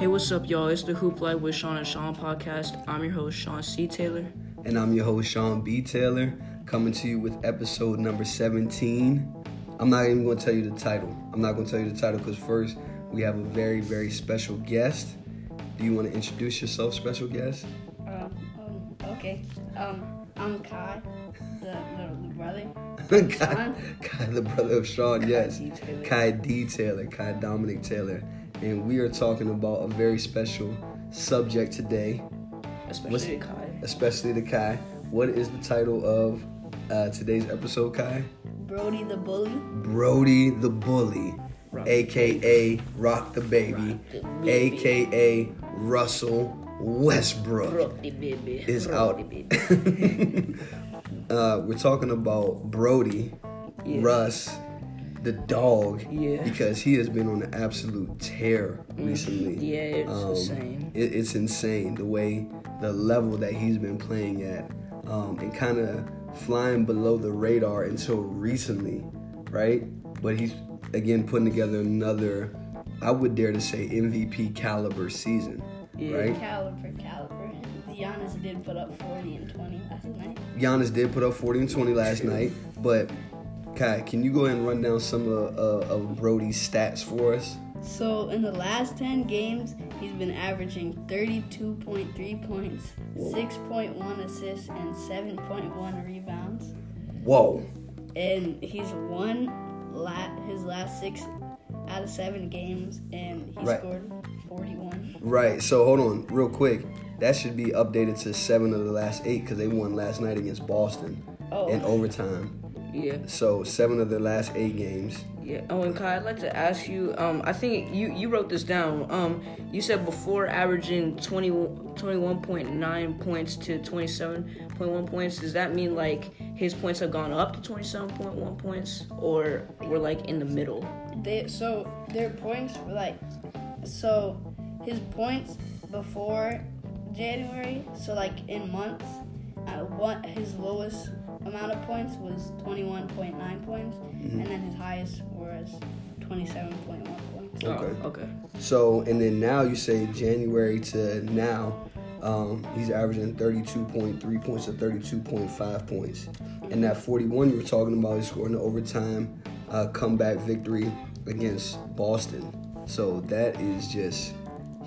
Hey, what's up, y'all? It's the Hoop Life with Shaun and Shaun podcast. I'm your host, Shaun C. Taylor. And I'm your host, Shaun B. Taylor, coming to you with episode number 17. I'm not even going to tell you the title. I'm not going to tell you the title because first, we have a very, very special guest. Do you want to introduce yourself, special guest? Um, um, okay. Um, I'm Kai, the, the, the brother. Kai, Kai, the brother of Shaun, yes. D. Kai D. Taylor, Kai Dominic Taylor. And we are talking about a very special subject today, Especially the Kai. especially to Kai. What is the title of uh, today's episode, Kai? Brodie the bully. Brodie the Bully, Rock aka Rock the Baby, Rock the Baby. aka Russell Westbrook, Brodie, baby. is Brodie, out. baby. uh, we're talking about Brodie, Yeah. Russ, the dog, Yeah. because he has been on an absolute tear recently. Mm, Yeah, it's Um, insane. It, it's insane the way the level that he's been playing at, um, and kind of flying below the radar until recently, right? But he's again putting together another, I would dare to say MVP caliber season, Yeah. right? Caliber, caliber. Giannis did put up 40 and 20 last night. Giannis did put up 40 and 20 last night, but Kai, can you go ahead and run down some of, uh, of Brodie's stats for us? So in the last 10 games, he's been averaging 32.3 points, 6.1 assists, and 7.1 rebounds. Whoa. And he's won la- his last six out of seven games, and he Right. scored 41. Right. So hold on, real quick. That should be updated to seven of the last eight because they won last night against Boston Oh. in overtime. Yeah. So seven of the last eight games. Yeah. Oh, and Kai, I'd like to ask you. Um, I think you you wrote this down. Um, you said before averaging 20, 21.9 points to twenty seven point one points. Does that mean like his points have gone up to twenty seven point one points, or we're like in the middle? They so their points were like so his points before January, so like in months, uh, what his lowest amount of points was 21.9 points, and then his highest was 27.1 points. Okay. Oh, okay. So and then now you say January to now, um, he's averaging thirty-two point three points to thirty-two point five points, and that forty-one you were talking about, he scored an overtime uh, comeback victory against Boston. So that is just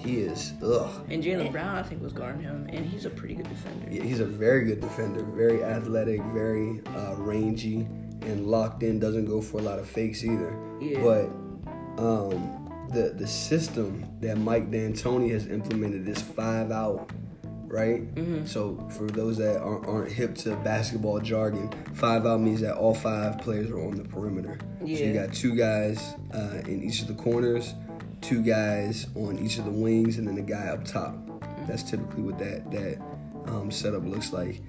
he is ugh. And Jaylen Brown, I think, was guarding him, and he's a pretty good defender. Yeah, he's a very good defender, very athletic, very uh, rangy, and locked in. Doesn't go for a lot of fakes either. Yeah. But um, the the system that Mike D'Antoni has implemented is five out, right? Mm-hmm. So for those that aren't, aren't hip to basketball jargon, five out means that all five players are on the perimeter. So you got two guys uh, in each of the corners, two guys on each of the wings, and then a guy up top. That's typically what that that um, setup looks like.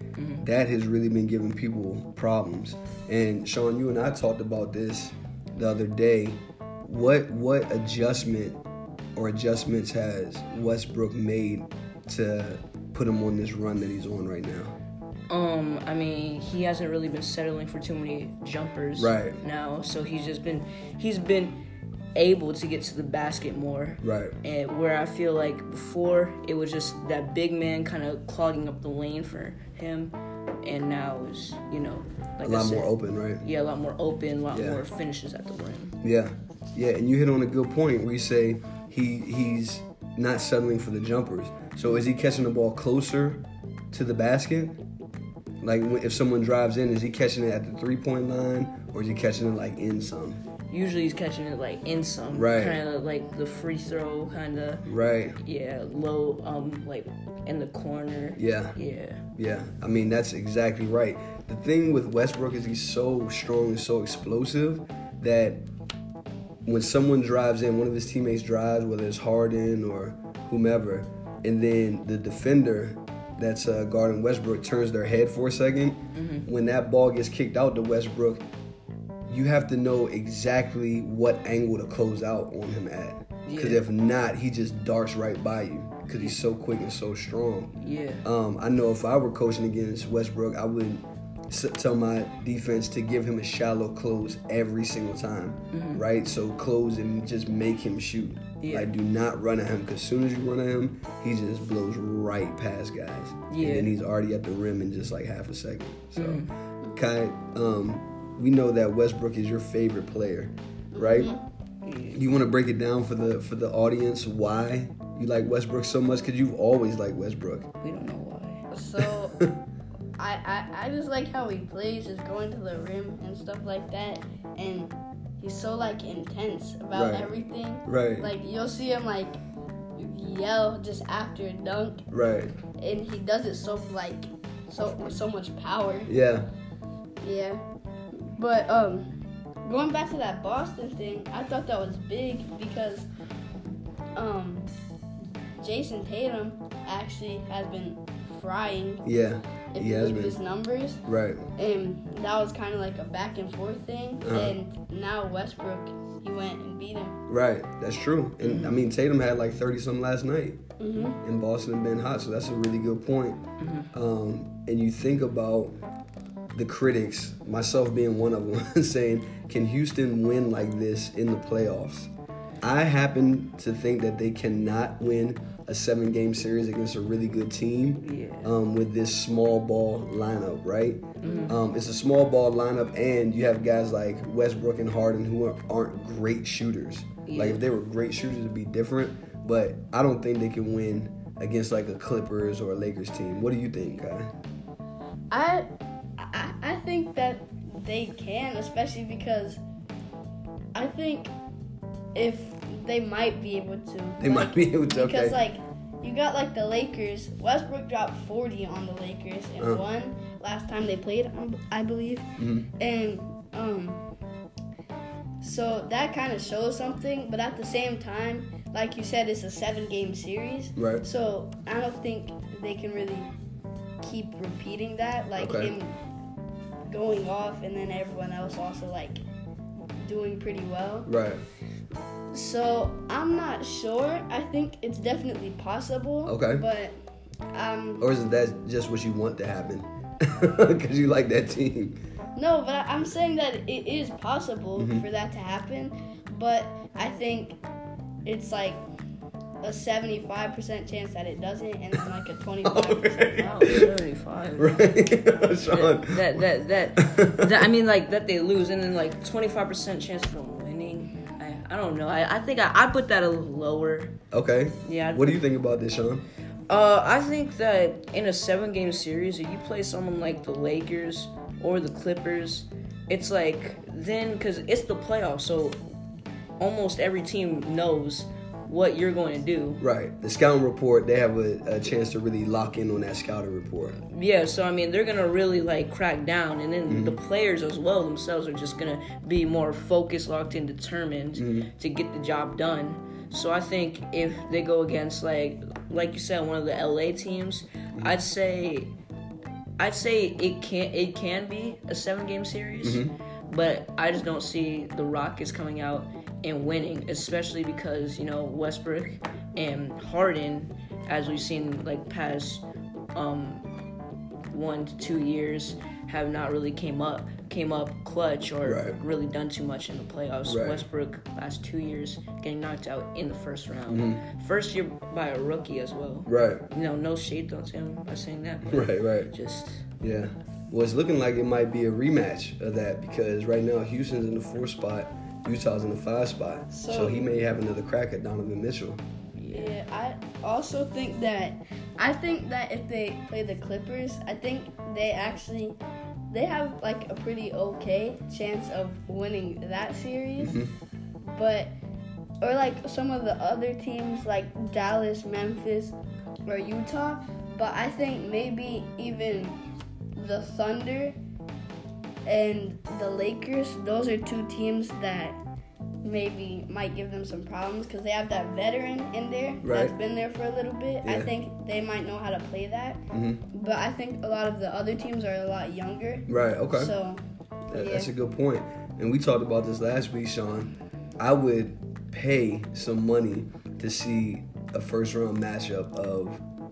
That has really been giving people problems. And Shaun, you and I talked about this the other day. What what adjustment or adjustments has Westbrook made to put him on this run that he's on right now? Um, I mean, he hasn't really been settling for too many jumpers Right. now, so he's just been he's been able to get to the basket more. Right. And where I feel like before it was just that big man kind of clogging up the lane for him, and now it's you know like A lot said, more open, right? Yeah, a lot more open, a lot Yeah. more finishes at the rim. Yeah, yeah, and you hit on a good point where you say he he's not settling for the jumpers. So is he catching the ball closer to the basket? Like if someone drives in, is he catching it at the three point line or is he catching it like in some? Usually he's catching it like in some Right. kind of like the free throw kind of Right. yeah low um like in the corner. Yeah. Yeah. Yeah, I mean that's exactly right. The thing with Westbrook is he's so strong and so explosive that when someone drives in, one of his teammates drives, whether it's Harden or whomever, and then the defender that's uh, guarding Westbrook turns their head for a 2nd when that ball gets kicked out to Westbrook, you have to know exactly what angle to close out on him at. Because Yeah. if not, he just darts right by you because he's so quick and so strong. Yeah. Um, I know if I were coaching against Westbrook, I would s- tell my defense to give him a shallow close every single time, right? So close and just make him shoot. Yeah. Like, do not run at him because as soon as you run at him, he just blows right past guys. Yeah. And then he's already at the rim in just like half a second. So, Mm-hmm. Kai, um, we know that Westbrook is your favorite player, right? Mm-hmm. You want to break it down for the for the audience why you like Westbrook so much? Because you've always liked Westbrook. We don't know why. So I, I I just like how he plays, just going to the rim and stuff like that, and he's so like intense about Right. everything. Right. Like you'll see him like yell just after a dunk, Right. and he does it so like so so much power. Yeah. Yeah. But um going back to that Boston thing, I thought that was big because um Jayson Tatum actually has been frying Yeah. if He has been. his numbers. Right. And that was kind of like a back and forth thing. Uh-huh. And now Westbrook, he went and beat him. Right. That's true. And I mean, Tatum had like thirty something last night. hmm in Boston and been hot, so that's a really good point. Um, and you think about the critics, myself being one of them, saying, "Can Houston win like this in the playoffs?" I happen to think that they cannot win a seven-game series against a really good team Yeah. um, with this small ball lineup, right? Um, it's a small ball lineup, and you have guys like Westbrook and Harden who are, aren't great shooters. Like if they were great shooters, it'd be different. But I don't think they can win against like a Clippers or a Lakers team. What do you think, Kai? I, I I think that they can, especially because I think if they might be able to. They like, might be able to. Because Okay. like you got like the Lakers. Westbrook dropped 40 on the Lakers and Uh. won last time they played, um, I believe. Mhm. And um, so that kind of shows something. But at the same time, like you said, it's a seven-game series. Right. So I don't think they can really keep repeating that, like Okay. him going off and then everyone else also like doing pretty well. Right. So I'm not sure. I think it's definitely possible. Okay. But um, Or is that just what you want to happen? Because you like that team. no, but I'm saying that it is possible Mm-hmm. for that to happen. But I think it's like a 75% chance that it doesn't, and then like a 25%. Wow, 75. Right. Shaun. That, that, that, that, I mean, like, that they lose, and then, like, 25% chance for winning. I, I don't know. I, I think I, I put that a little lower. Okay. Yeah. I'd What do you think about this, Shaun? Uh, I think that in a seven game series, if you play someone like the Lakers or the Clippers, it's like then because it's the playoffs, so almost every team knows what you're going to do. Right. The scouting report, they have a, a chance to really lock in on that scouting report. Yeah, so I mean, they're gonna really like crack down, and then the mm-hmm. players as well themselves are just gonna be more focused, locked in, determined mm-hmm. to get the job done. So I think if they go against like, like you said, one of the LA teams, mm-hmm. I'd say, I'd say it can it can be a seven game series, but I just don't see the Rockets coming out and winning, especially because you know Westbrook and Harden, as we've seen like past um, one to two years have not really came up came up clutch or Right. really done too much in the playoffs. Right. Westbrook last two years getting knocked out in the first round. Mm-hmm. First year by a rookie as well. Right. You know, no shade though to him by saying that. Right, right. Just Yeah. Well, it's looking like it might be a rematch of that because right now Houston's in the four spot, Utah's in the five spot. So, So- he may have another crack at Donovan Mitchell. Yeah, I also think that I think that if they play the Clippers, I think they actually they have like a pretty okay chance of winning that series. Mm-hmm. But or like some of the other teams like Dallas, Memphis, or Utah, but I think maybe even the Thunder and the Lakers, those are two teams that maybe might give them some problems because they have that veteran in there that's been there for a little bit. I think they might know how to play that. Mhm. But I think a lot of the other teams are a lot younger. Right. Okay. So, That- yeah. That's a good point. And we talked about this last week, Shaun. I would pay some money to see a first round matchup of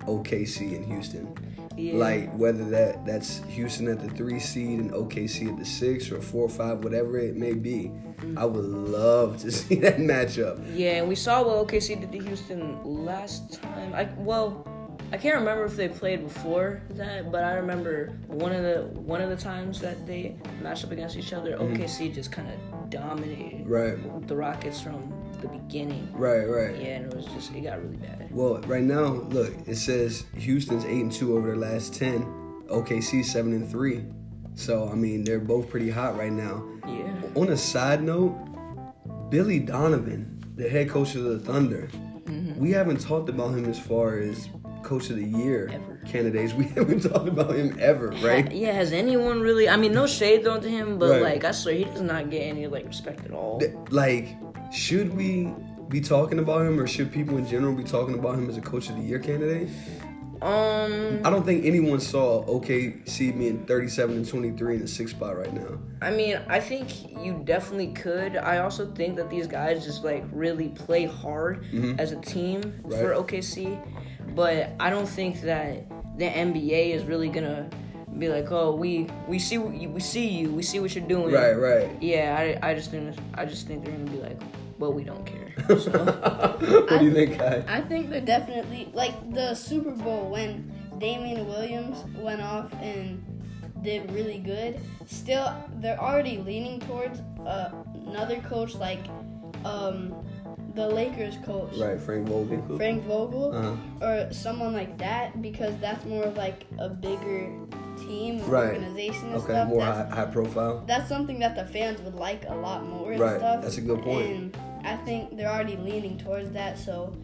OKC and Houston. Yeah. Like whether that that's Houston at the three seed and OKC at the six or four or five, whatever it may be. Mm. I would love to see that matchup. Yeah, and we saw what OKC did to Houston last time. I well, I can't remember if they played before that, but I remember one of the one of the times that they matched up against each other. OKC just kind of dominated Right, the Rockets from the beginning. right, right. Yeah, and it was just it got really bad. Well, right now, look, it says Houston's eight and two over their last ten. OKC seven and three. So I mean, they're both pretty hot right now. Yeah. On a side note, Billy Donovan, the head coach of the Thunder, mm-hmm. we haven't talked about him as far as coach of the year Ever. candidates. We haven't talked about him ever, right? Yeah, has anyone really? I mean, no shade thrown to him, but Right. like I swear he does not get any like respect at all. Th- Like, should we be talking about him, or should people in general be talking about him as a coach of the year candidate? Um, I don't think anyone saw OKC being 37 and 23 in the sixth spot right now. I mean, I think you definitely could. I also think that these guys just like really play hard as a team for OKC, but I don't think that the NBA is really gonna be like, oh, we we see we see you, we see what you're doing. Right, right. Yeah, I, I just think I just think they're gonna be like, well, we don't care. So, what do you think, Kai? I think they're definitely like the Super Bowl when Damien Williams went off and did really good. Still, they're already leaning towards uh, another coach like um, the Lakers coach Right, Frank Vogel. Frank Vogel Uh-huh. or someone like that because that's more of like a bigger team Right. organization and Okay, stuff. more high, high profile. that's something that the fans would like a lot more and Right, stuff. that's a good point. And I think they're already leaning towards that, so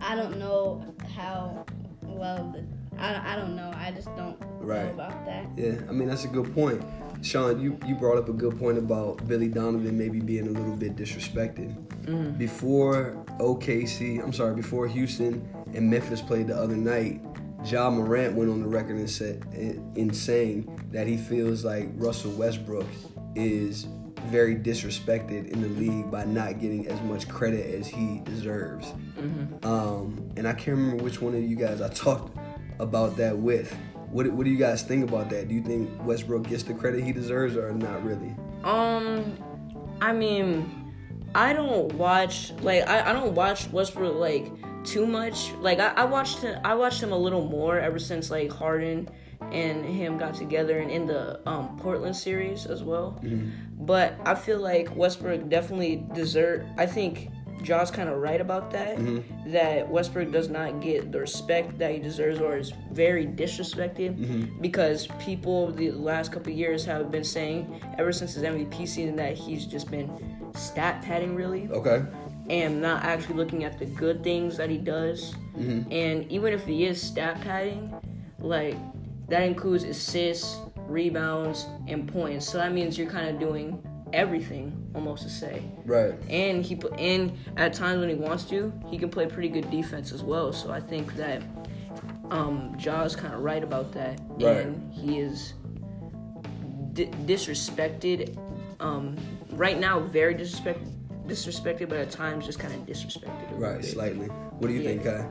I don't know how well the I, I don't know. I just don't Right. know about that. Yeah, I mean that's a good point. Shaun, you, you brought up a good point about Billy Donovan maybe being a little bit disrespected. Mm-hmm. Before OKC, I'm sorry, before Houston and Memphis played the other night, Ja Morant went on the record and said eh, in saying that he feels like Russell Westbrook is very disrespected in the league by not getting as much credit as he deserves. Um, and I can't remember which one of you guys I talked about that with. What, what do you guys think about that? Do you think Westbrook gets the credit he deserves or not really? Um, I mean, I don't watch like I, I don't watch Westbrook like too much. Like I, I watched him I watched him a little more ever since like Harden and him got together and in the um, Portland series as well. Mm-hmm. But I feel like Westbrook definitely deserve. I think Ja's kind of right about that. Mm-hmm. That Westbrook does not get the respect that he deserves, or is very disrespected, mm-hmm. because people the last couple of years have been saying ever since his MVP season that he's just been stat padding really Okay. and not actually looking at the good things that he does. And even if he is stat padding, like that includes assists, rebounds, and points. So that means you're kind of doing everything almost to say. Right. And he put and at times when he wants to, he can play pretty good defense as well. So I think that um Ja's kind of right about that, Right. and he is di- disrespected. Um, right now, very disrespect disrespected, but at times just kind of disrespected. a Right, bit. slightly. What do you Yeah. think, Kai?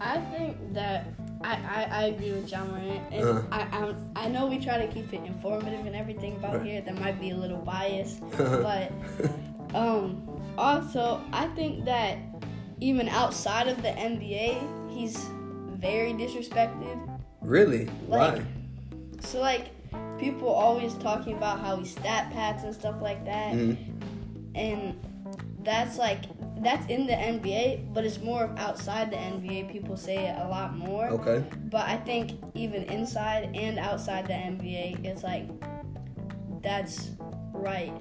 I think that I, I, I agree with Ja Morant, and Uh-huh. I, I I know we try to keep it informative and everything about Right. here. That might be a little biased, but um, also I think that even outside of the NBA, he's very disrespected. Really? Like- Why? So like people always talking about how he stat pads and stuff like that, Mhm. and that's like that's in the NBA, but it's more of outside the NBA. People say it a lot more. Okay. But I think even inside and outside the NBA, it's like that's right.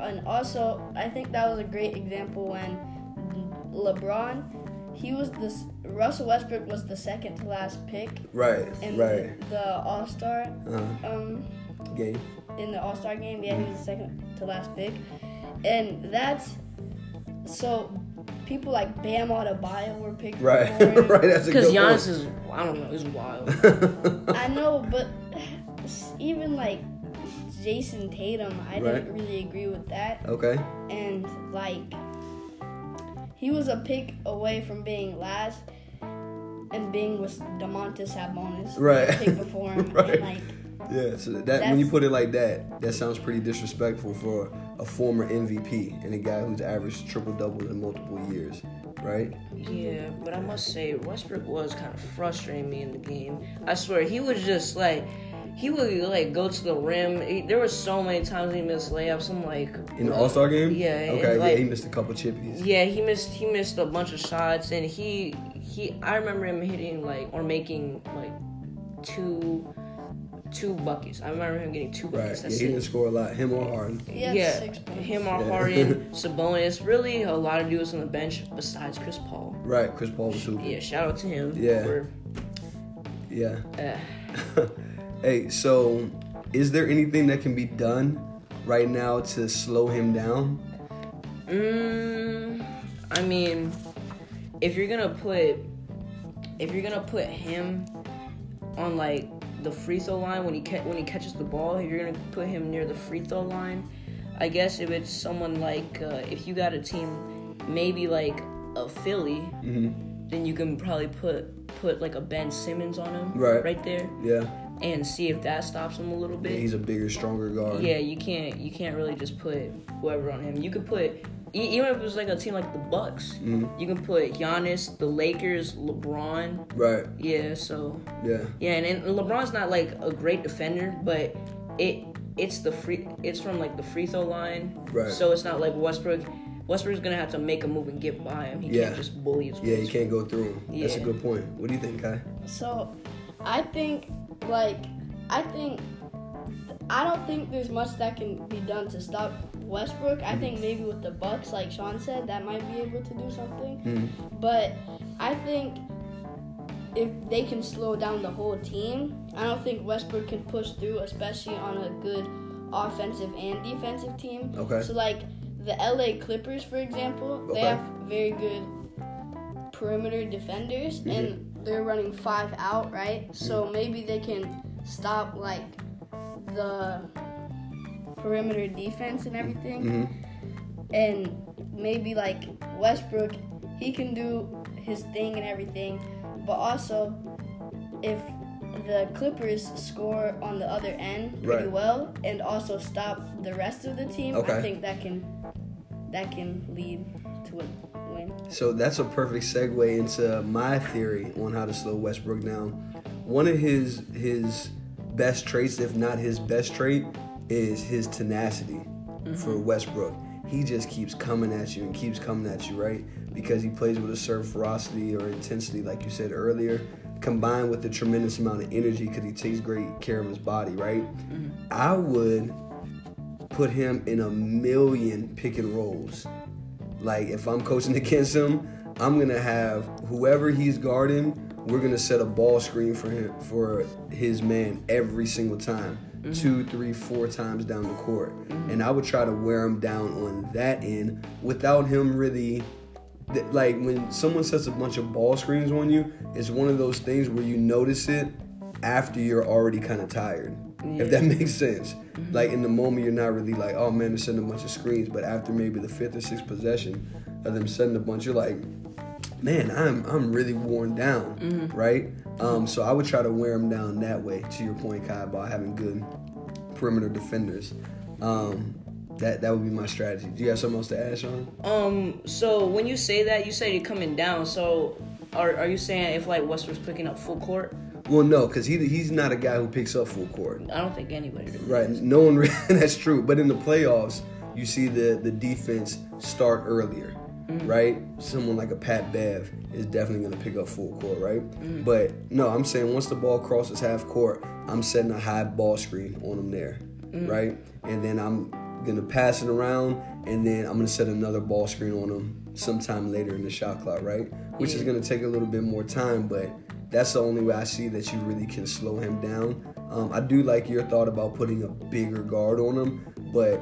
And also, I think that was a great example when LeBron, he was this Russell Westbrook was the second to last pick Right. in right. the, the All Star Uh, um game. in the All Star game. Yeah, he was the second to last pick, and that's so people like Bam Adebayo were picked. Right. right. That's Because good Giannis is, I don't know, is wild. I know, but even like Jayson Tatum, I Right. didn't really agree with that. okay. And like, he was a pick away from being last. and being with Domantas Sabonis, Right. pick before him, Right. and like Yeah, so that when you put it like that, that sounds pretty disrespectful for a former MVP and a guy who's averaged triple doubles in multiple years, right? Yeah, but I must say Westbrook was kind of frustrating me in the game. I swear he was just like he would like go to the rim. He- there were so many times he missed layups. I'm like In the All Star game, Yeah, okay, like- yeah, he missed a couple chippies. Yeah, he missed he missed a bunch of shots, and he he I remember him hitting like or making like two two buckets. I remember him getting two Right, buckets. yeah, he didn't score a lot. Him or Harden. yeah, six him or Yeah. Harden, Sabonis. Really, a lot of dudes on the bench besides Chris Paul. Right, Chris Paul was hooping. Yeah, shout out to him. Yeah. For, Yeah. uh, hey, so is there anything that can be done right now to slow him down? Mm, I mean, if you're gonna put, if you're gonna put him on like the free throw line when he ca- when he catches the ball, if you're gonna put him near the free throw line, I guess if it's someone like uh, if you got a team, maybe like a Philly, Mm-hmm. then you can probably put put like a Ben Simmons on him Right. right there Yeah. And see if that stops him a little yeah, bit. he's a bigger, stronger guard. Yeah, you can't you can't really just put whoever on him. You could put e- even if it was like a team like the Bucks, Mhm. you can put Giannis, the Lakers, LeBron. Right. Yeah, so Yeah. yeah, and, and LeBron's not like a great defender, but it it's the free it's from like the free throw line. Right. So it's not like Westbrook. Westbrook's gonna have to make a move and get by him. He Yeah. can't just bully his way. Yeah, way you can't go through him. Yeah. That's a good point. What do you think, Kai? So, I think, like, I think, I don't think there's much that can be done to stop Westbrook. I think maybe with the Bucks, like Shaun said, that might be able to do something. Mhm. But I think if they can slow down the whole team, I don't think Westbrook can push through, especially on a good offensive and defensive team. Okay. So, like the LA Clippers, for example, they have very good perimeter defenders, Mm-hmm. and they're running five out, right? So maybe they can stop like the perimeter defense and everything Mm-hmm. and maybe like Westbrook, he can do his thing and everything, but also if the Clippers score on the other end pretty Right. well and also stop the rest of the team, Okay. I think that can that can lead to a win. So that's a perfect segue into my theory on how to slow Westbrook down. One of his his best traits, if not his best trait, is his tenacity for mm-hmm. Westbrook. He just keeps coming at you and keeps coming at you, right? Because he plays with a certain ferocity or intensity, like you said earlier, combined with the tremendous amount of energy because he takes great care of his body, right? Mm-hmm. I would put him in a million pick and rolls. Like if I'm coaching against him, I'm gonna have whoever he's guarding. We're gonna set a ball screen for him for his man every single time, mm-hmm. two, three, four times down the court, and I would try to wear him down on that end without him really. th- Like when someone sets a bunch of ball screens on you, it's one of those things where you notice it after you're already kind of tired. If that makes sense. Like in the moment, you're not really like, oh man, they're sending a bunch of screens. But after maybe the fifth or sixth possession of them sending a bunch, you're like, man, I'm I'm really worn down, right? Um, so I would try to wear them down that way. To your point, Kai, about having good perimeter defenders. Um, that that would be my strategy. Do you have something else to add, Shaun? Um. So when you say that, you say you're coming down. So are are you saying if like Westbrook's picking up full court? Well, no, because he he's not a guy who picks up full court. I don't think anybody. Really Right. No one. That's true. But in the playoffs, you see the the defense start earlier, mm. right? Someone like a Pat Bev is definitely going to pick up full court, right? Mm. But no, I'm saying once the ball crosses half court, I'm setting a high ball screen on them there, mm. right? And then I'm gonna pass it around, and then I'm gonna set another ball screen on them sometime later in the shot clock, right? Which is gonna take a little bit more time, but that's the only way I see that you really can slow him down. Um, I do like your thought about putting a bigger guard on him, but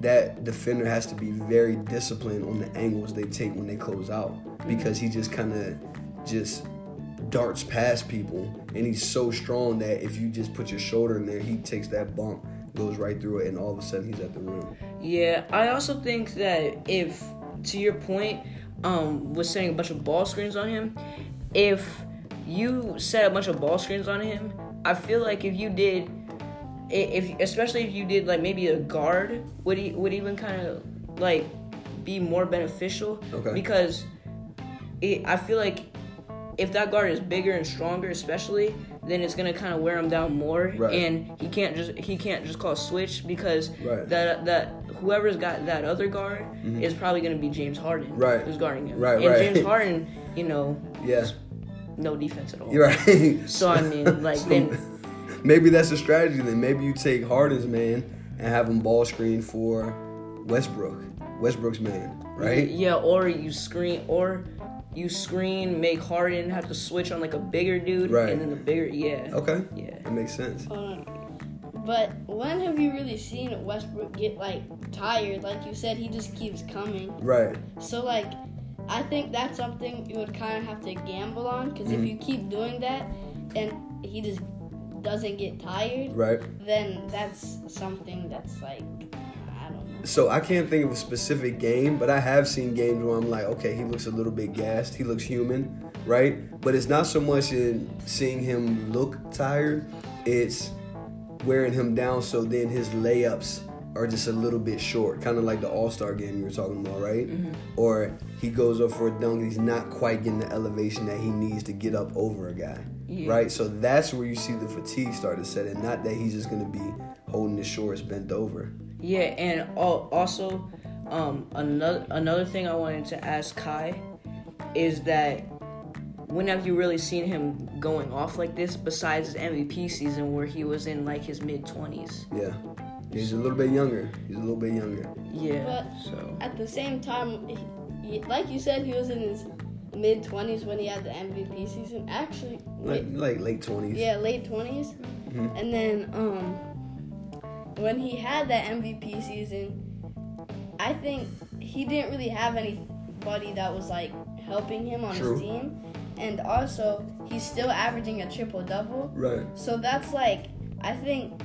that defender has to be very disciplined on the angles they take when they close out because he just kind of just darts past people and he's so strong that if you just put your shoulder in there he takes that bump goes right through it and all of a sudden he's at the rim Yeah, I also think that if, to your point, um, was setting a bunch of ball screens on him, if you set a bunch of ball screens on him. I feel like if you did, if especially if you did like maybe a guard, would he would even kind of like be more beneficial? Okay. Because it, I feel like if that guard is bigger and stronger, especially, then it's gonna kind of wear him down more, Right. and he can't just he can't just call switch because Right. that that whoever's got that other guard is probably gonna be James Harden, Mm-hmm. Right. Who's guarding him, Right, And right. James Harden, you know, Yeah, no defense at all. you're right. So I mean, like So, then, maybe that's a strategy. Then maybe you take Harden's man and have him ball screen for Westbrook, Westbrook's man, right? Yeah, or you screen, or you screen, make Harden have to switch on like a bigger dude, Right. and then the bigger, yeah, Okay, yeah. that makes sense. Uh, but when have you really seen Westbrook get like tired? Like you said, he just keeps coming. Right, So like, I think that's something you would kind of have to gamble on because Mm-hmm. if you keep doing that and he just doesn't get tired, right. then that's something that's like, I don't know. So I can't think of a specific game, but I have seen games where I'm like, okay, he looks a little bit gassed. He looks human, right? But it's not so much in seeing him look tired. It's wearing him down so then his layups are just a little bit short, kind of like the All Star game you were talking about, right? Or he goes up for a dunk and he's not quite getting the elevation that he needs to get up over a guy, Yeah. right? So that's where you see the fatigue start to set in. Not that he's just going to be holding his shorts bent over. Yeah, and also, um, another another thing I wanted to ask Kai is that when have you really seen him going off like this besides his MVP season where he was in like his mid twenties? Yeah. He's a little bit younger. He's a little bit younger. Yeah. But- so At the same time, he, he- like you said, he was in his mid 20s when he had the MVP season. Actually, Like wait, like late twenties. yeah, late 20s. Mhm. And then um, when he had that MVP season, I think he didn't really have anybody that was like helping him on True. his team. And also, he's still averaging a triple double. Right. So that's like, I think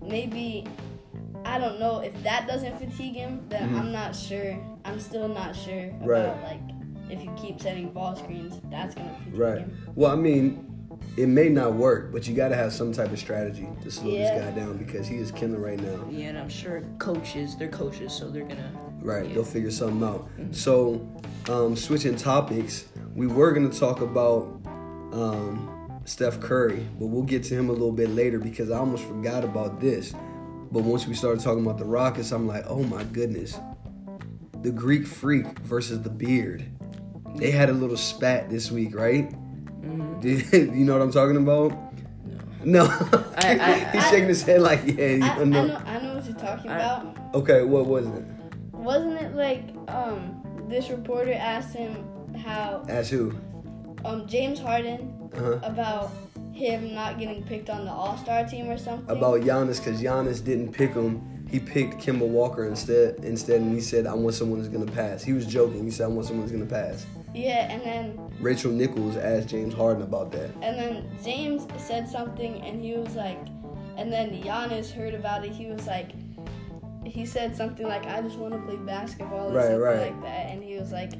maybe, I don't know, if that doesn't fatigue him, then Mhm. I'm not sure. I'm still not sure about Right. like if you keep setting ball screens, that's gonna fatigue him. Right. him. Well, I mean, it may not work, but you got to have some type of strategy to slow Yeah. this guy down because he is killing right now. yeah, and I'm sure coaches, they're coaches, so they're gonna. Right. Yeah. They'll figure something out. So, um, switching topics, we were going to talk about um, Steph Curry, but we'll get to him a little bit later because I almost forgot about this. But once we started talking about the Rockets, I'm like, oh my goodness. The Greek Freak versus the Beard. They had a little spat this week, right? Did, you know what I'm talking about? No. I- I- He's I- shaking his head like, yeah, you I, I know. know, I know what you're talking I- about. Okay, what was it? Wasn't it like um this reporter asked him how Asked who? um James Harden Uh-huh. about him not getting picked on the All Star team or something? about Giannis because Giannis didn't pick him. He picked Kemba Walker instead. Instead, and he said, "I want someone who's gonna pass." He was joking. He said, "I want someone who's gonna pass." yeah, and then Rachel Nichols asked James Harden about that. and then James said something, and he was like, and then Giannis heard about it. He was like, he said something like, "I just want to play basketball" or Right, something right. like that, and he was like,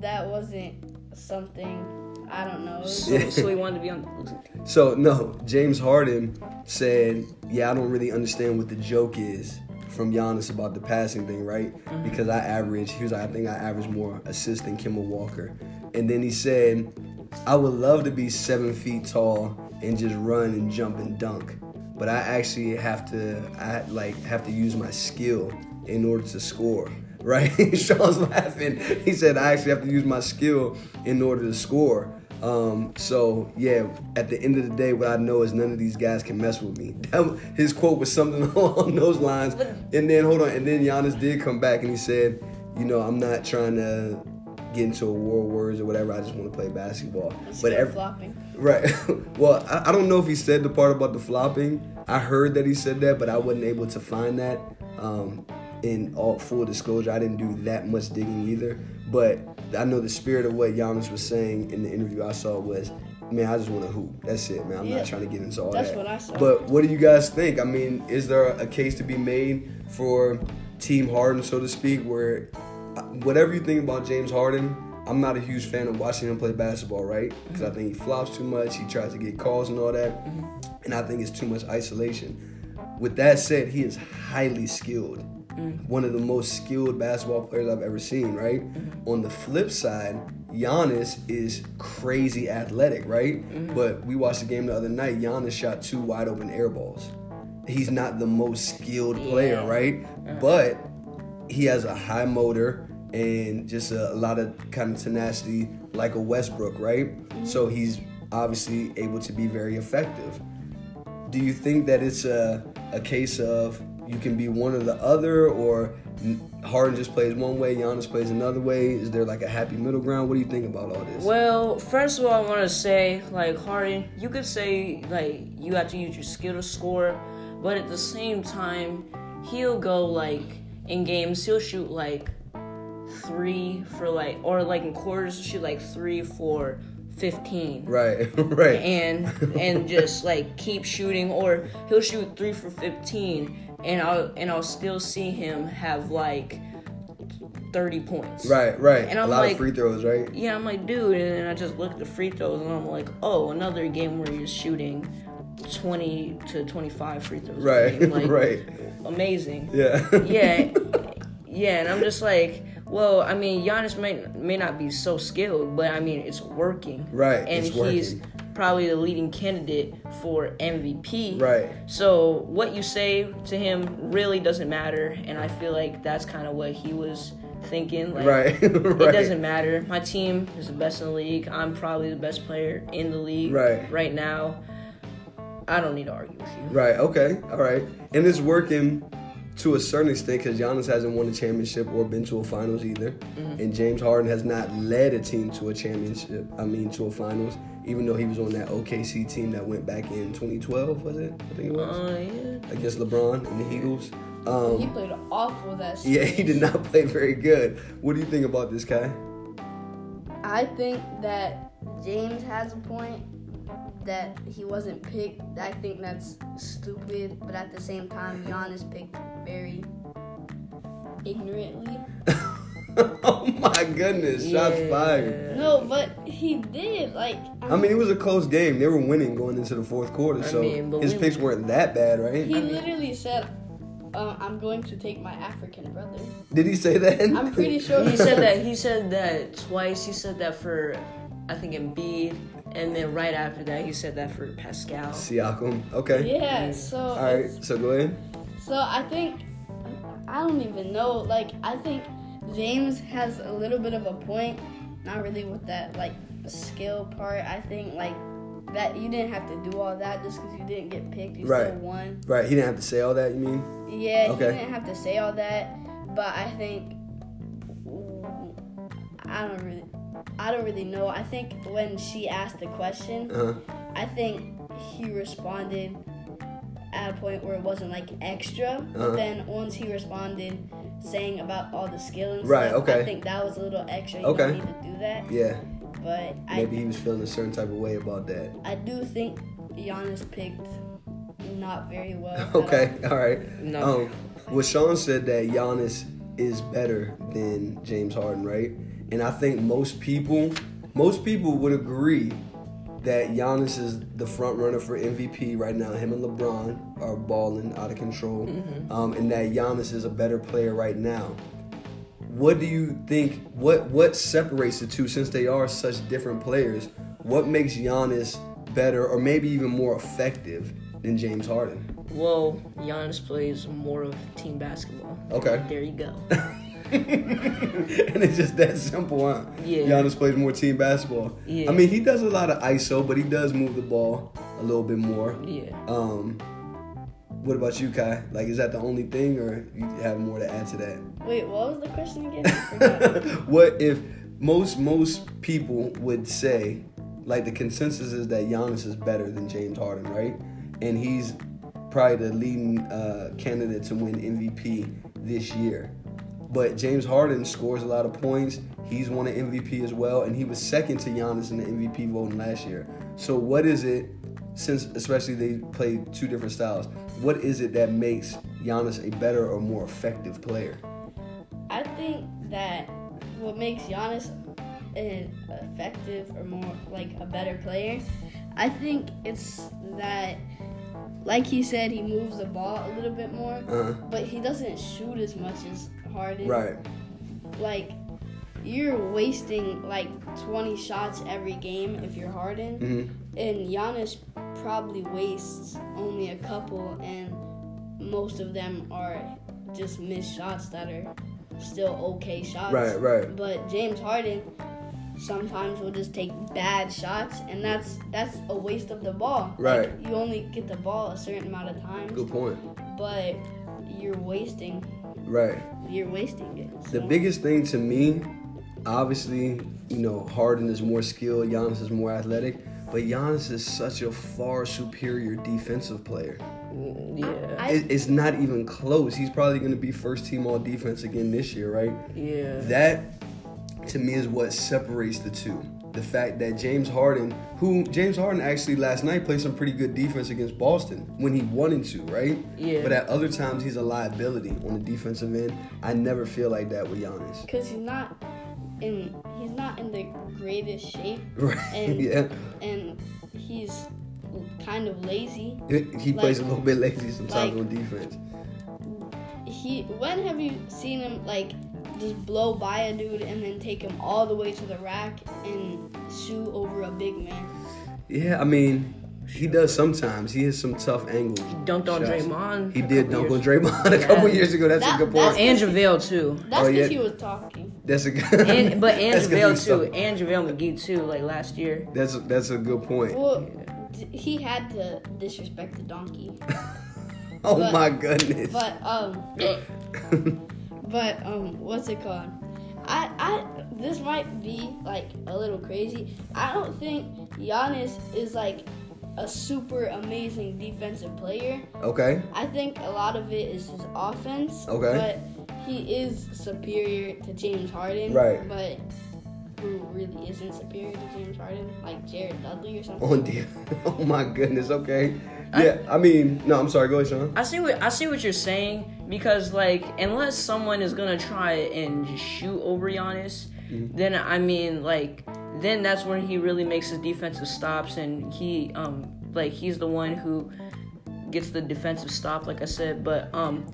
that wasn't something I don't know. So, so he wanted to be on the. So no, James Harden said, "Yeah, I don't really understand what the joke is from Giannis about the passing thing, right? Mm-hmm. Because I average, he was like, I think I average more assists than Kemba Walker." And then he said, "I would love to be seven feet tall and just run and jump and dunk, but I actually have to, I like have to use my skill in order to score." Right? Shaun's laughing. He said, "I actually have to use my skill in order to score." Um, so yeah, at the end of the day, what I know is none of these guys can mess with me. That, his quote was something along those lines. And then hold on, and then Giannis did come back and he said, you know, I'm not trying to get into a war of words or whatever. I just want to play basketball. But every, flopping. Right. well, I, I don't know if he said the part about the flopping. I heard that he said that, but I wasn't able to find that. Um, in all full disclosure, I didn't do that much digging either. But I know the spirit of what Giannis was saying in the interview I saw was, man, I just want to hoop. That's it, man. I'm Yeah. not trying to get into all That's that. what I saw. But what do you guys think? I mean, is there a case to be made for Team Harden, so to speak, where uh, whatever you think about James Harden, I'm not a huge fan of watching him play basketball, right? Because I think he flops too much. He tries to get calls and all that, and I think it's too much isolation. With that said, he is highly skilled. Mm-hmm. One of the most skilled basketball players I've ever seen, right? Mm-hmm. On the flip side, Giannis is crazy athletic, right? Mm-hmm. But we watched the game the other night. Giannis shot two wide open air balls. He's not the most skilled player, Yeah. right? Uh-huh. But he has a high motor and just a, a lot of kind of tenacity like a Westbrook, right? So he's obviously able to be very effective. Do you think that it's a, a case of you can be one or the other, or Harden just plays one way, Giannis plays another way? Is there like a happy middle ground? What do you think about all this? Well, first of all, I want to say, like, Harden, you could say, like, you have to use your skill to score, but at the same time, he'll go, like, in games, he'll shoot, like, three for, like, or, like, in quarters, shoot, like, three for 15. Right, right. And and just like keep shooting, or he'll shoot three for fifteen, and I'll and I'll still see him have like thirty points. Right, right. And a I'm lot like- of free throws, right? Yeah, I'm like, dude, and then I just look at the free throws and I'm like, oh, another game where you're shooting 20 to 25 free throws. Right. Like, right. Amazing. Yeah. Yeah, yeah, and I'm just like, well, I mean, Giannis may may not be so skilled, but I mean, it's working. Right, and it's he's working. Probably the leading candidate for MVP. Right. So what you say to him really doesn't matter, and I feel like that's kind of what he was thinking. Like, Right, It doesn't matter. My team is the best in the league. I'm probably the best player in the league Right. right now. I don't need to argue with you. Right. Okay. All right. And it's working to a certain extent because Giannis hasn't won a championship or been to a finals either, Mm-hmm. and James Harden has not led a team to a championship. I mean, to a finals, even though he was on that OKC team that went back in 2012. Was it? I think it was Uh, yeah. against LeBron and the Eagles. Um, He played awful that yeah, he did not play very good. What do you think about this guy? I think that James has a point that he wasn't picked. I think that's stupid, but at the same time, Giannis picked very ignorantly. oh my goodness! Shots Yeah. fired. No, but he did. Like, I mean, it was a close game. They were winning going into the fourth quarter, I so mean, his we- picks weren't that bad, right? he literally said, uh, "I'm going to take my African brother." Did he say that? I'm pretty sure He said that. He said that twice. He said that for, I think, Embiid, and then right after that, he said that for Pascal. Siakam. Okay. Yeah. So. All right. So go ahead. So I think I don't even know. Like I think James has a little bit of a point. Not really with that like skill part. I think like that you didn't have to do all that just because you didn't get picked. You Right. still won. Right. He didn't have to say all that. You mean? Yeah, Okay. he didn't have to say all that. But I think I don't really. I don't really know. I think when she asked the question, Uh huh. I think he responded at a point where it wasn't like extra. Uh-huh. But then once he responded saying about all the skill and Right, stuff, okay. I think that was a little extra. You Okay. don't need to do that. Yeah. But I, Maybe he was feeling a certain type of way about that. I do think Giannis picked not very well. at Okay. All right. No. Um, well, Shaun said that Giannis is better than James Harden, right? And I think most people, most people would agree that Giannis is the front runner for MVP right now. Him and LeBron are balling out of control, um, and that Giannis is a better player right now. What do you think? What what separates the two since they are such different players? What makes Giannis better, or maybe even more effective than James Harden? Well, Giannis plays more of team basketball. Okay. There you go. and it's just that simple, huh? Yeah. Giannis plays more team basketball. Yeah. I mean, he does a lot of ISO, but he does move the ball a little bit more. Yeah. Um, what about you, Kai? Like, is that the only thing, or you have more to add to that? Wait, what was the question again? What if most most people would say, like, the consensus is that Giannis is better than James Harden, right? And he's probably the leading uh, candidate to win MVP this year. But James Harden scores a lot of points. He's won an MVP as well, and he was second to Giannis in the MVP voting last year. So what is it, since especially they play two different styles, what is it that makes Giannis a better or more effective player? I think that what makes Giannis an effective or more like a better player. I think it's that, like he said, he moves the ball a little bit more, Uh, but he doesn't shoot as much as Harden. right. Like, you're wasting like 20 shots every game if you're Harden, hmm and Giannis probably wastes only a couple, and most of them are just missed shots that are still okay shots. Right, right. But James Harden sometimes will just take bad shots, and that's that's a waste of the ball. Right. Like, you only get the ball a certain amount of times, Good point. but you're wasting Right. You're wasting it. The biggest thing to me, obviously, you know, Harden is more skilled, Giannis is more athletic, but Giannis is such a far superior defensive player. Mm, yeah. I- It, it's not even close. He's probably going to be first team all defense again this year, right? yeah. That to me is what separates the two. The fact that James Harden, who James Harden actually last night played some pretty good defense against Boston when he wanted to, right? Yeah. But at other times he's a liability on the defensive end. I never feel like that with Giannis. because he's not in he's not in the greatest shape Right. And- yeah. and he's kind of lazy. He plays a little bit lazy sometimes like- on defense. He when have you seen him like just blow by a dude and then take him all the way to the rack and shoot over a big man? Yeah, I mean, he does sometimes. He has some tough angles. He Dunked on shots. Draymond. He did dunk on years- Draymond a couple years ago. That's That- a good point. And JaVale too. That's Oh, because yeah. he was talking. That's a good. And, but and that's 'cause JaVale too. tough. And JaVale McGee too, like last year. That's a, that's a good point. Well, d- he had to disrespect the donkey. Oh but- my goodness. But um, but um, what's it called? I I this might be like a little crazy. I don't think Giannis is like a super amazing defensive player. okay. I think a lot of it is his offense. Okay. But he is superior to James Harden. Right. But who really isn't superior to James Harden? Like Jared Dudley or something. Oh dear. Oh my goodness. Okay. Yeah. I mean, no. I'm sorry. Go ahead, Shaun. I see what I see what you're saying because like unless someone is gonna try and just shoot over Giannis, then I mean like then that's when he really makes his defensive stops and he um like he's the one who gets the defensive stop like I said. But um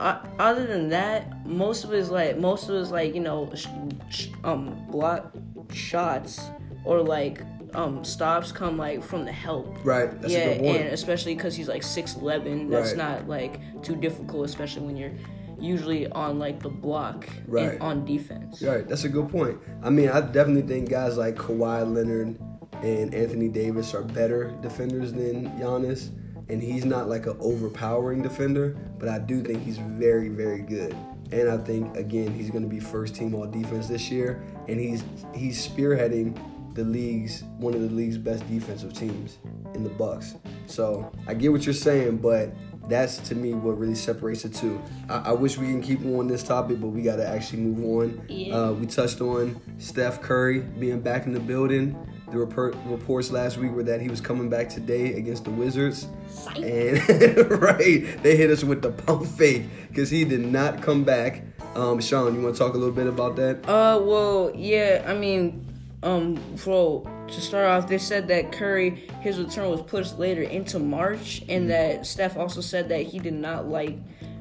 uh, other than that, most of his like most of his like you know sh- sh- um block shots or like um stops come like from the help. Right. That's yeah, a good and especially because he's like six eleven, that's Right. not like too difficult, especially when you're usually on like the block Right. on defense. Right, that's a good point. I mean, I definitely think guys like Kawhi Leonard and Anthony Davis are better defenders than Giannis, and he's not like an overpowering defender, but I do think he's very, very good. And I think again he's going to be first team all defense this year, and he's he's spearheading the league's one of the league's best defensive teams in the Bucks. So I get what you're saying, but that's to me what really separates the two. I, I wish we can keep on this topic, but we got to actually move on. Yeah. Uh, we touched on Steph Curry being back in the building. The report, reports last week were that he was coming back today against the Wizards. Psych. And right, they hit us with the pump fake because he did not come back. Um, Shaun, you want to talk a little bit about that? Uh, well, yeah. I mean, um, for to start off, they said that Curry his return was pushed later into March, and that Steph also said that he did not like,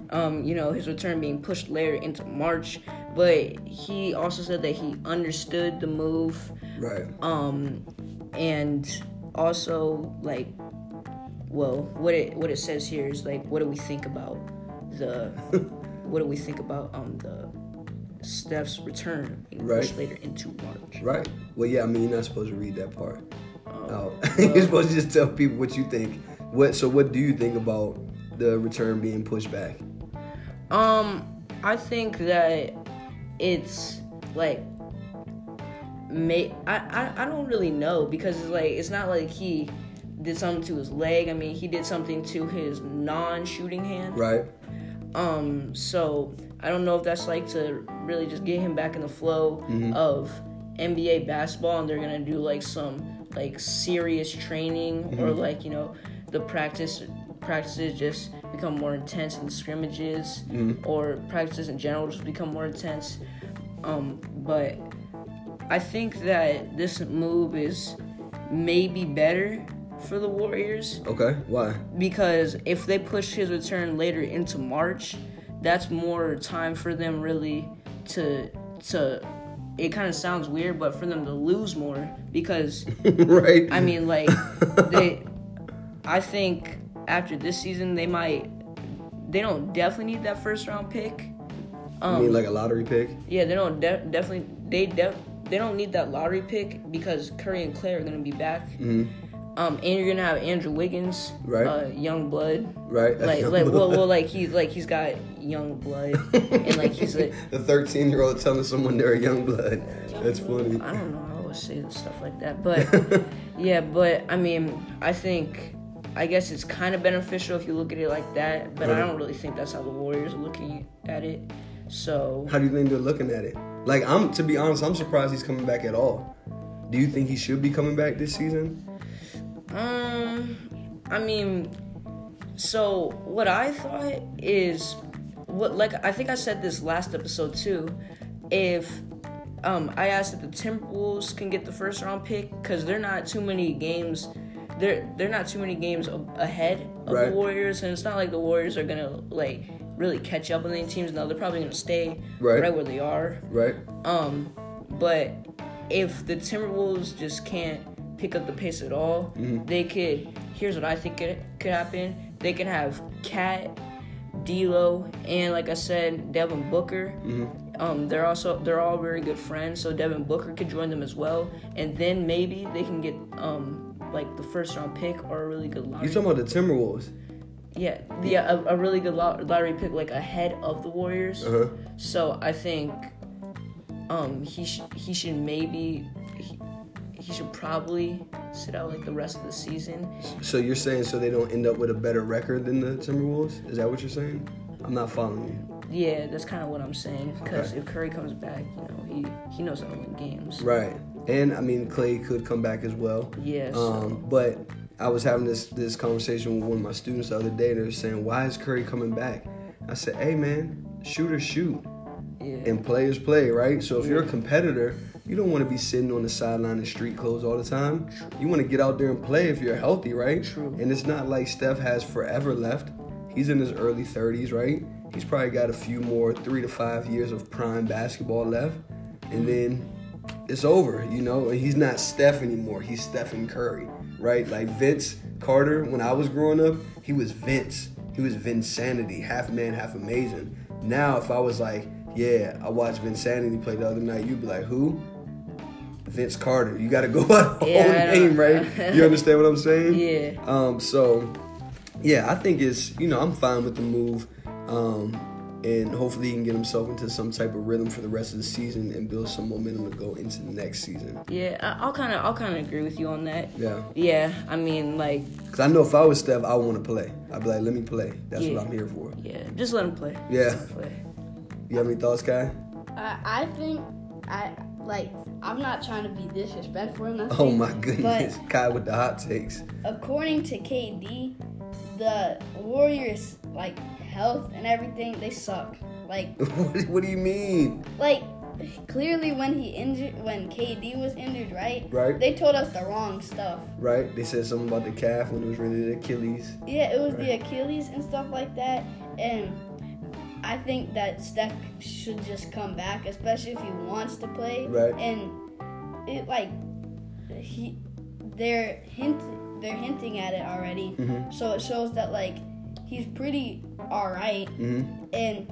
um, you know, his return being pushed later into March. But he also said that he understood the move, Right. um, and also like, well, what it what it says here is like, what do we think about the, what do we think about um the Steph's return Right. later into March? Right. Well, yeah. I mean, you're not supposed to read that part. Um, out. you're supposed to just tell people what you think. What? So, what do you think about the return being pushed back? Um, I think that it's like may I, I I don't really know because it's like it's not like he did something to his leg. I mean, he did something to his non-shooting hand. Right. Um, so I don't know if that's like to really just get him back in the flow of NBA basketball, and they're gonna do like some like serious training or like you know the practice practices just become more intense in the scrimmages or practices in general just become more intense. Um, but I think that this move is maybe better for the Warriors Okay, why? because if they push his return later into March, that's more time for them really to to. It kind of sounds weird, but for them to lose more because right? I mean, like they. I think after this season, they might. They don't definitely need that first round pick. I mean, um, like a lottery pick. Yeah, they don't de- definitely they de- they don't need that lottery pick because Curry and Clay are gonna be back. Um, and you're gonna have Andrew Wiggins, Right. Uh, young blood, Right? Like, like, well, well, like he's like he's got young blood, and like he's like the 13 year old telling someone they're a young blood. That's funny. I don't know. I always say stuff like that, but yeah, but I mean, I think. I guess it's kind of beneficial if you look at it like that, but I don't really think that's how the Warriors are looking at it. So How do you think they're looking at it? Like, I'm to be honest, I'm surprised he's coming back at all. Do you think he should be coming back this season? Um, I mean, so what I thought is what like I think I said this last episode too. If um I asked if the Timberwolves can get the first round pick because they're not too many games. They're they're not too many games ahead of Right. the Warriors, and it's not like the Warriors are gonna like really catch up with any teams. No, they're probably gonna stay Right. right where they are. Right? Um, but if the Timberwolves just can't pick up the pace at all, they could. Here's what I think could, could happen: they can have KAT, D'Lo, and like I said, Devin Booker. Um, they're also they're all very good friends, so Devin Booker could join them as well, and then maybe they can get um like the first round pick or a really good lottery. You talking about the Timberwolves? Yeah, yeah, a, a really good lottery pick like ahead of the Warriors. Uh huh. So I think um he sh- he should maybe he, he should probably sit out like the rest of the season. So you're saying so they don't end up with a better record than the Timberwolves? Is that what you're saying? I'm not following you. Yeah, that's kind of what I'm saying. Because Okay. if Curry comes back, you know he he knows how to win games. Right. And I mean, Clay could come back as well. Yeah. So, Um, but I was having this this conversation with one of my students the other day. And they were saying, "Why is Curry coming back?" I said, "Hey, man, shooters shoot yeah. and players play, right? So if you're a competitor, you don't want to be sitting on the sideline in street clothes all the time. You want to get out there and play if you're healthy, right? True. And it's not like Steph has forever left. He's in his early 30s, right? He's probably got a few more three to five years of prime basketball left, and then it's over, you know. And he's not Steph anymore. He's Stephen Curry, right? Like Vince Carter, when I was growing up, he was Vince. He was Vinsanity, half man, half amazing. Now, if I was like, yeah, I watched Vinsanity play the other night, you'd be like, who? Vince Carter. You got to go by the whole name, right? You understand what I'm saying? Yeah. Um. So, yeah, I think it's you know I'm fine with the move, um, and hopefully he can get himself into some type of rhythm for the rest of the season and build some momentum to go into the next season. Yeah, I- I'll kind of I'll kind of agree with you on that. Yeah. Yeah, I mean like Cause I know if I was Steph, I would want to play. I'd be like, let me play. That's Yeah. what I'm here for. yeah, just let him play. Yeah. Him play. You have any thoughts, Kai? I, I think I like I'm not trying to be disrespectful or nothing. Oh my goodness, But Kai with the hot takes. according to KD, the Warriors like health and everything they suck. Like what, what do you mean? like clearly when he injured when KD was injured, right? Right. They told us the wrong stuff. Right? They said something about the calf when it was really the Achilles. Yeah, it was the Achilles and stuff like that. And I think that Steph should just come back, especially if he wants to play. Right. And it like he they're hint they're hinting at it already. Mhm. So it shows that like he's pretty alright. hmm And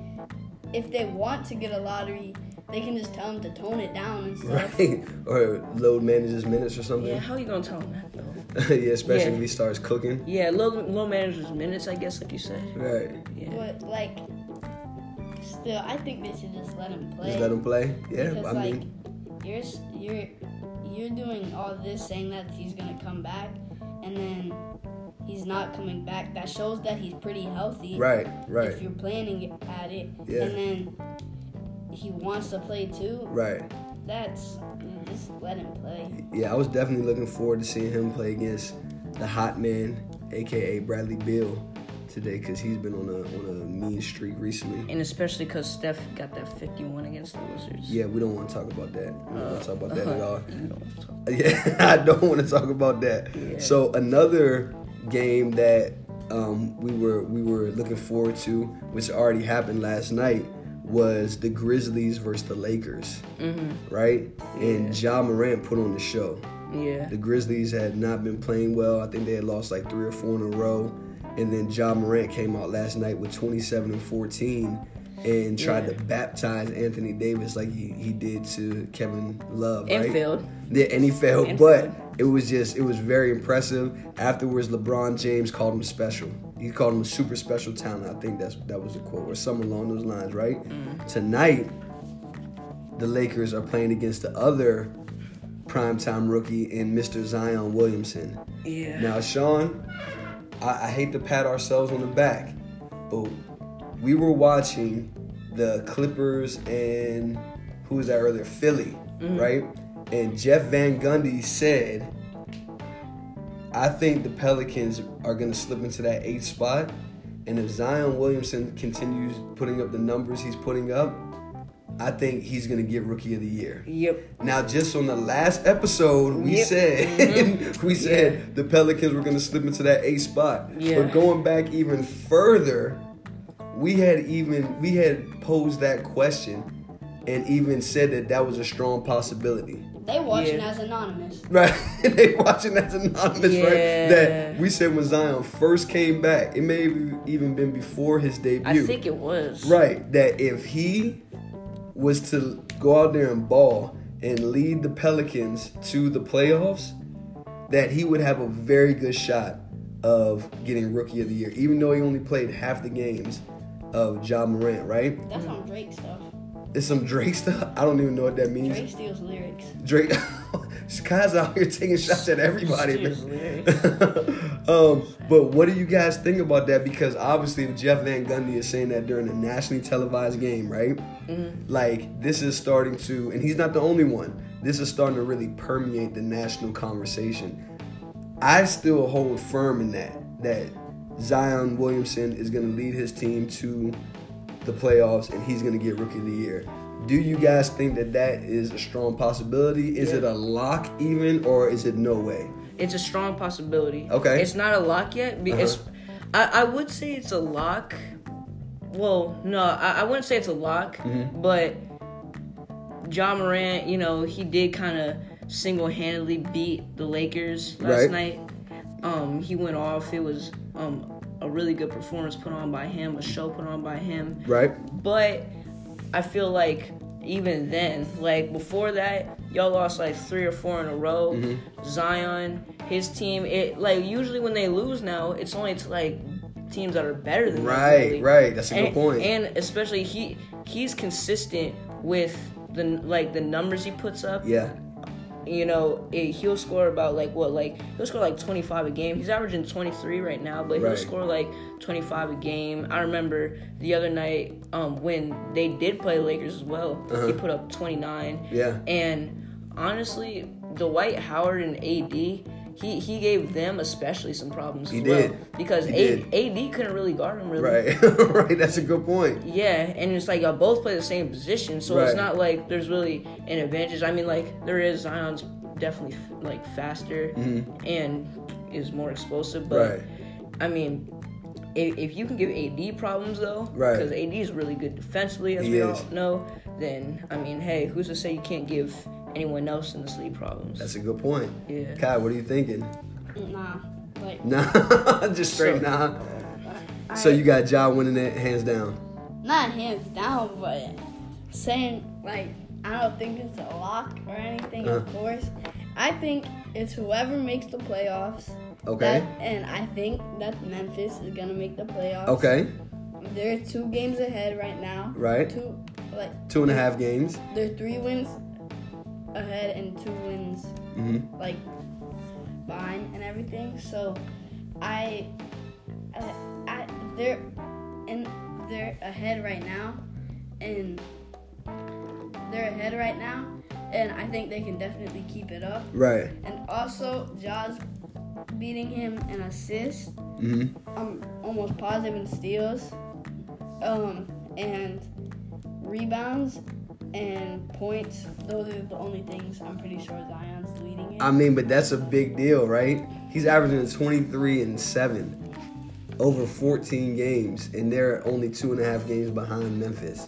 if they want to get a lottery, they can just tell him to tone it down and stuff. Right? or load manages minutes or something. Yeah, how you gonna tell him that though? yeah, especially Yeah. if he starts cooking. Yeah, low low managers minutes, I guess, like you said. Right. Yeah. But like still I think they should just let him play. Just let him play. Yeah, because I like mean, you're you're you're doing all this saying that he's gonna come back and then he's not coming back that shows that he's pretty healthy right, right. if you're planning at it Yeah. and then he wants to play too right. that's just let him play Yeah, I was definitely looking forward to seeing him play against the hot man, aka Bradley Beal, today because he's been on a on a mean streak recently. And especially because Steph got that 51 against the Wizards. Yeah, we don't want to talk about that. We don't want to talk about that uh, at all. You don't want to talk. Yeah, I don't want to talk about that. Yeah. So another game that um, we were we were looking forward to, which already happened last night, was the Grizzlies versus the Lakers, Mm-hmm. right? And Ja Morant put on the show. Yeah. The Grizzlies had not been playing well. I think they had lost like three or four in a row. And then Ja Morant came out last night with 27 and 14 and tried Yeah. to baptize Anthony Davis like he, he did to Kevin Love, And right? failed. Yeah, and he failed, And but failed. it was just it was very impressive. Afterwards, LeBron James called him special. He called him a super special talent. I think that's that was the quote or something along those lines, right? Mm. Tonight, the Lakers are playing against the other primetime rookie in Mr. Zion Williamson. Yeah. Now, Shaun, I, I hate to pat ourselves on the back, but we were watching the Clippers and who was that earlier? Philly, mm-hmm. right? And Jeff Van Gundy said, I think the Pelicans are going to slip into that eighth spot. And if Zion Williamson continues putting up the numbers he's putting up, I think he's going to get Rookie of the Year. Yep. Now, just on the last episode, we Yep. said mm-hmm. we said the Pelicans were going to slip into that eighth spot. Yeah. But going back even further, we had even we had posed that question and even said that that was a strong possibility. They watching Yeah. as anonymous. Right? they watching as anonymous, right? That we said when Zion first came back, it may have even been before his debut. I think it was. Right. That if he was to go out there and ball and lead the Pelicans to the playoffs, that he would have a very good shot of getting Rookie of the Year, even though he only played half the games of Ja Morant, right? That's some Drake stuff. It's some Drake stuff. I don't even know what that means. Drake steals lyrics. Drake, Sky's out here taking shots at everybody. um, but what do you guys think about that? Because obviously Jeff Van Gundy is saying that during a nationally televised game, right? Like this is starting to, and he's not the only one. This is starting to really permeate the national conversation. I still hold firm in that that Zion Williamson is going to lead his team to the playoffs, and he's going to get Rookie of the Year. Do you guys think that that is a strong possibility? Is Yeah. it a lock even, or is it no way? It's a strong possibility. Okay. It's not a lock yet. be- It's, I, I would say it's a lock. Well, no, I, I wouldn't say it's a lock, Mm-hmm. but Ja Morant, you know, he did kind of single-handedly beat the Lakers last Right. night. Um, he went off. It was um, a really good performance put on by him, a show put on by him. Right? But I feel like even then, like before that, y'all lost like three or four in a row. Mm-hmm. Zion, his team, it like usually when they lose now, it's only to like teams that are better than them, Right, really. right. That's a and, good point. And especially he he's consistent with the like the numbers he puts up. yeah. You know, it, he'll score about like what like he'll score like 25 a game. He's averaging 23 right now, but he'll Right. score like 25 a game. I remember the other night um, when they did play Lakers as well. He put up 29. Uh-huh. Yeah. And honestly, Dwight Howard and AD, he he gave them especially some problems He as well because A, AD couldn't really guard him really. Right. right. That's a good point. Yeah, and it's like y'all both play the same position, so Right. it's not like there's really an advantage. I mean, like there is Zion's definitely like faster and is more explosive, but Mm-hmm. Right. I mean, if, if you can give AD problems though, Right. Because AD is really good defensively, as He we is. all know. Then I mean, hey, who's to say you can't give anyone else in the sleep problems? That's a good point. Yeah. Kai, what are you thinking? Nah, like Nah. Just straight So- nah. I, So you got Ja winning it hands down. not hands down, but saying like I don't think it's a lock or anything. Of Uh. course, I think it's whoever makes the playoffs. Okay. That, and I think that Memphis is gonna make the playoffs. Okay. They're two games ahead right now. Right. Two, like Two and a half games. they're three wins ahead and two wins hmm like behind and everything. So I, I, I they're and they're ahead right now, and they're ahead right now, and I think they can definitely keep it up. Right. And also, Ja's beating him in assists. hmm I'm almost positive in steals, um, and rebounds and points. Those are the only things I'm pretty sure Zion's leading in. I mean, but that's a big deal, right? He's averaging 23 and 7 over 14 games, and they're only two and a half games behind Memphis.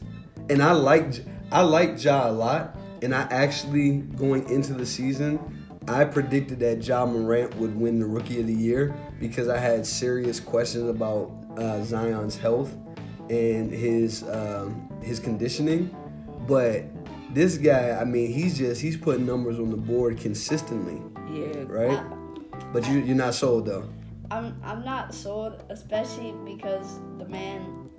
And I like I like Ja a lot, and I actually going into the season, I predicted that Ja Morant would win the Rookie of the Year because I had serious questions about uh, Zion's health and his um, his conditioning. But this guy, I mean, he's just he's putting numbers on the board consistently, Yeah. right? But you you're not sold though. I'm I'm not sold, especially because the man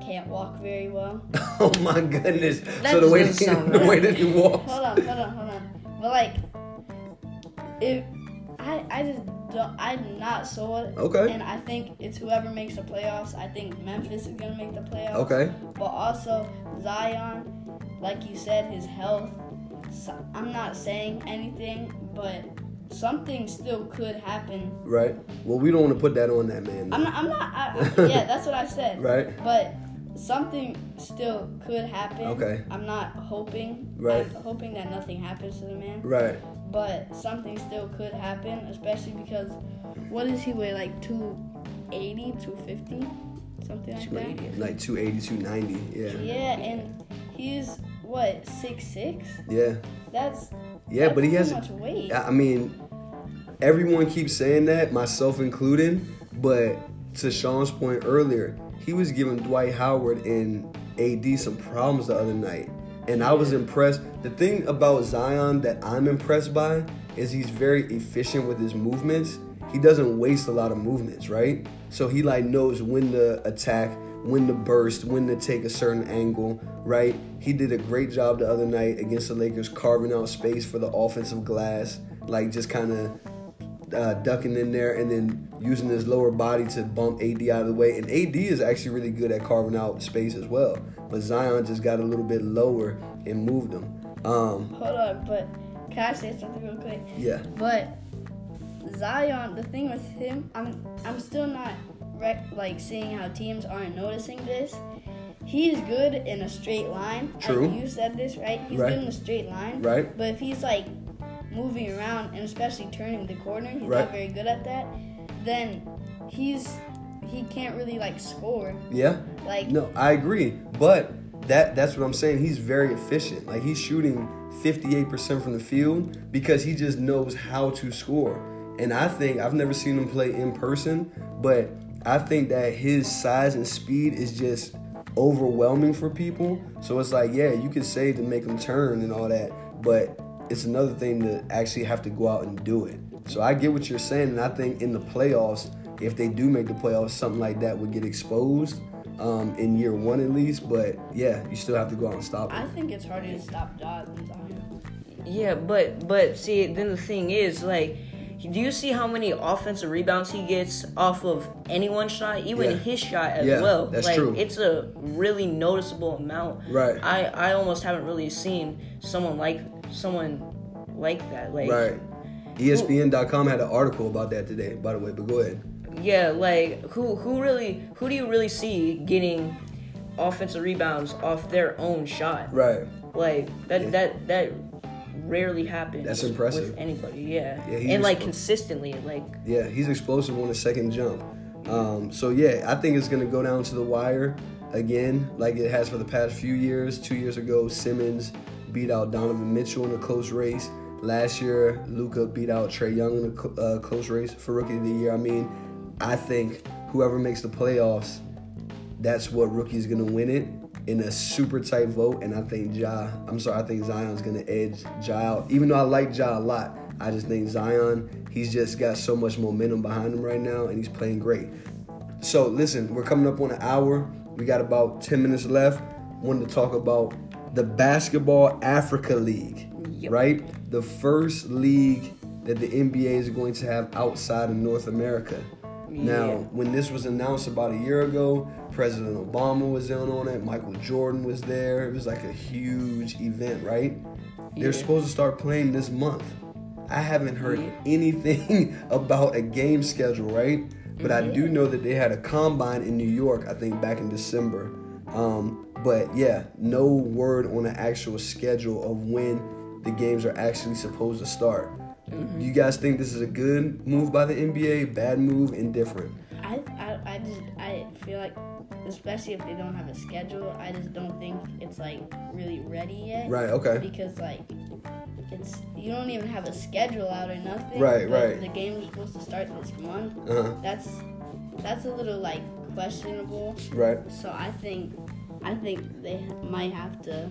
can't walk very well. Oh my goodness! That so the way that, the way that he walks. Hold on, hold on, hold on. But like, if I I just don't, I'm not sold. Okay. And I think it's whoever makes the playoffs. I think Memphis is gonna make the playoffs. Okay. But also Zion, like you said, his health. So, I'm not saying anything, but something still could happen. Right. Well, we don't want to put that on that man. I'm not. I'm not. I, yeah, that's what I said. Right. But something still could happen. Okay. I'm not hoping. Right. I'm hoping that nothing happens to the man. Right. But something still could happen, especially because what does he weigh? Like 280, 250? Something like that? Like 280, 290. Yeah. Yeah, and he's what, six six? Yeah. That's Yeah, that's but he has. much weight. I mean, everyone keeps saying that, myself included. But to Shaun's point earlier, he was giving Dwight Howard and AD some problems the other night. And I was impressed. The thing about Zion that I'm impressed by is he's very efficient with his movements. He doesn't waste a lot of movements, right? So he like knows when to attack, when to burst, when to take a certain angle, right? He did a great job the other night against the Lakers, carving out space for the offensive glass, like just kind of uh, ducking in there and then using his lower body to bump AD out of the way. And AD is actually really good at carving out space as well. But Zion just got a little bit lower and moved him. Um, Hold on, but can I say something real quick? yeah, But Zion, the thing with him, I'm I'm still not rec- like seeing how teams aren't noticing this. He's good in a straight line. True. Like you said this, right? He's Right. good in a straight line. Right. But if he's like moving around and especially turning the corner, he's Right. not very good at that. Then he's he can't really like score. yeah. Like No, I agree. But that that's what I'm saying. He's very efficient. Like he's shooting 58% from the field because he just knows how to score. And I think I've never seen him play in person, but I think that his size and speed is just overwhelming for people. So it's like, yeah, you could say to make him turn and all that, but it's another thing to actually have to go out and do it. So I get what you're saying, and I think in the playoffs, if they do make the playoffs, something like that would get exposed um, in year one at least. But yeah, you still have to go out and stop it. I it. think it's harder to stop Ja's than Zion. Yeah, but but see, then the thing is, like, do you see how many offensive rebounds he gets off of anyone's shot, even Yeah. his shot as Yeah, well? that's like, true. It's a really noticeable amount. Right. I I almost haven't really seen someone like someone like that. Like, Right. ESPN.com had an article about that today, by the way. But go ahead. yeah, like who who really who do you really see getting offensive rebounds off their own shot? Right. Like that that that rarely happens. That's impressive. with anybody. Yeah, Yeah, he's and like consistently, like Yeah, he's explosive on the second jump. Um, so yeah, I think it's gonna go down to the wire again, like it has for the past few years. Two years ago, Simmons beat out Donovan Mitchell in a close race. Last year, Luka beat out Trae Young in a uh, close race for Rookie of the Year. I mean, I think whoever makes the playoffs, that's what rookie's gonna win it in a super tight vote. And I think Ja, I'm sorry, I think Zion's gonna edge Ja out. Even though I like Ja a lot, I just think Zion, he's just got so much momentum behind him right now, and he's playing great. So listen, we're coming up on an hour. We got about 10 minutes left. Wanted to talk about the Basketball Africa League, Yep. right? The first league that the NBA is going to have outside of North America. Now, when this was announced about a year ago, President Obama was in on it. Michael Jordan was there. It was like a huge event, right? They're supposed to start playing this month. I haven't heard Yeah. anything about a game schedule, right? But I do mm-hmm. know that they had a combine in New York, I think back in December. Um, but yeah, no word on an actual schedule of when the games are actually supposed to start. Mm-hmm. You guys think this is a good move by the NBA? Bad move? Indifferent? I, I, I just I feel like especially if they don't have a schedule, I just don't think it's like really ready yet. Right. Okay. Because like it's you don't even have a schedule out or nothing. Right, right. The game's supposed to start this month. Uh huh. That's that's a little like questionable. Right. So I think I think they might have to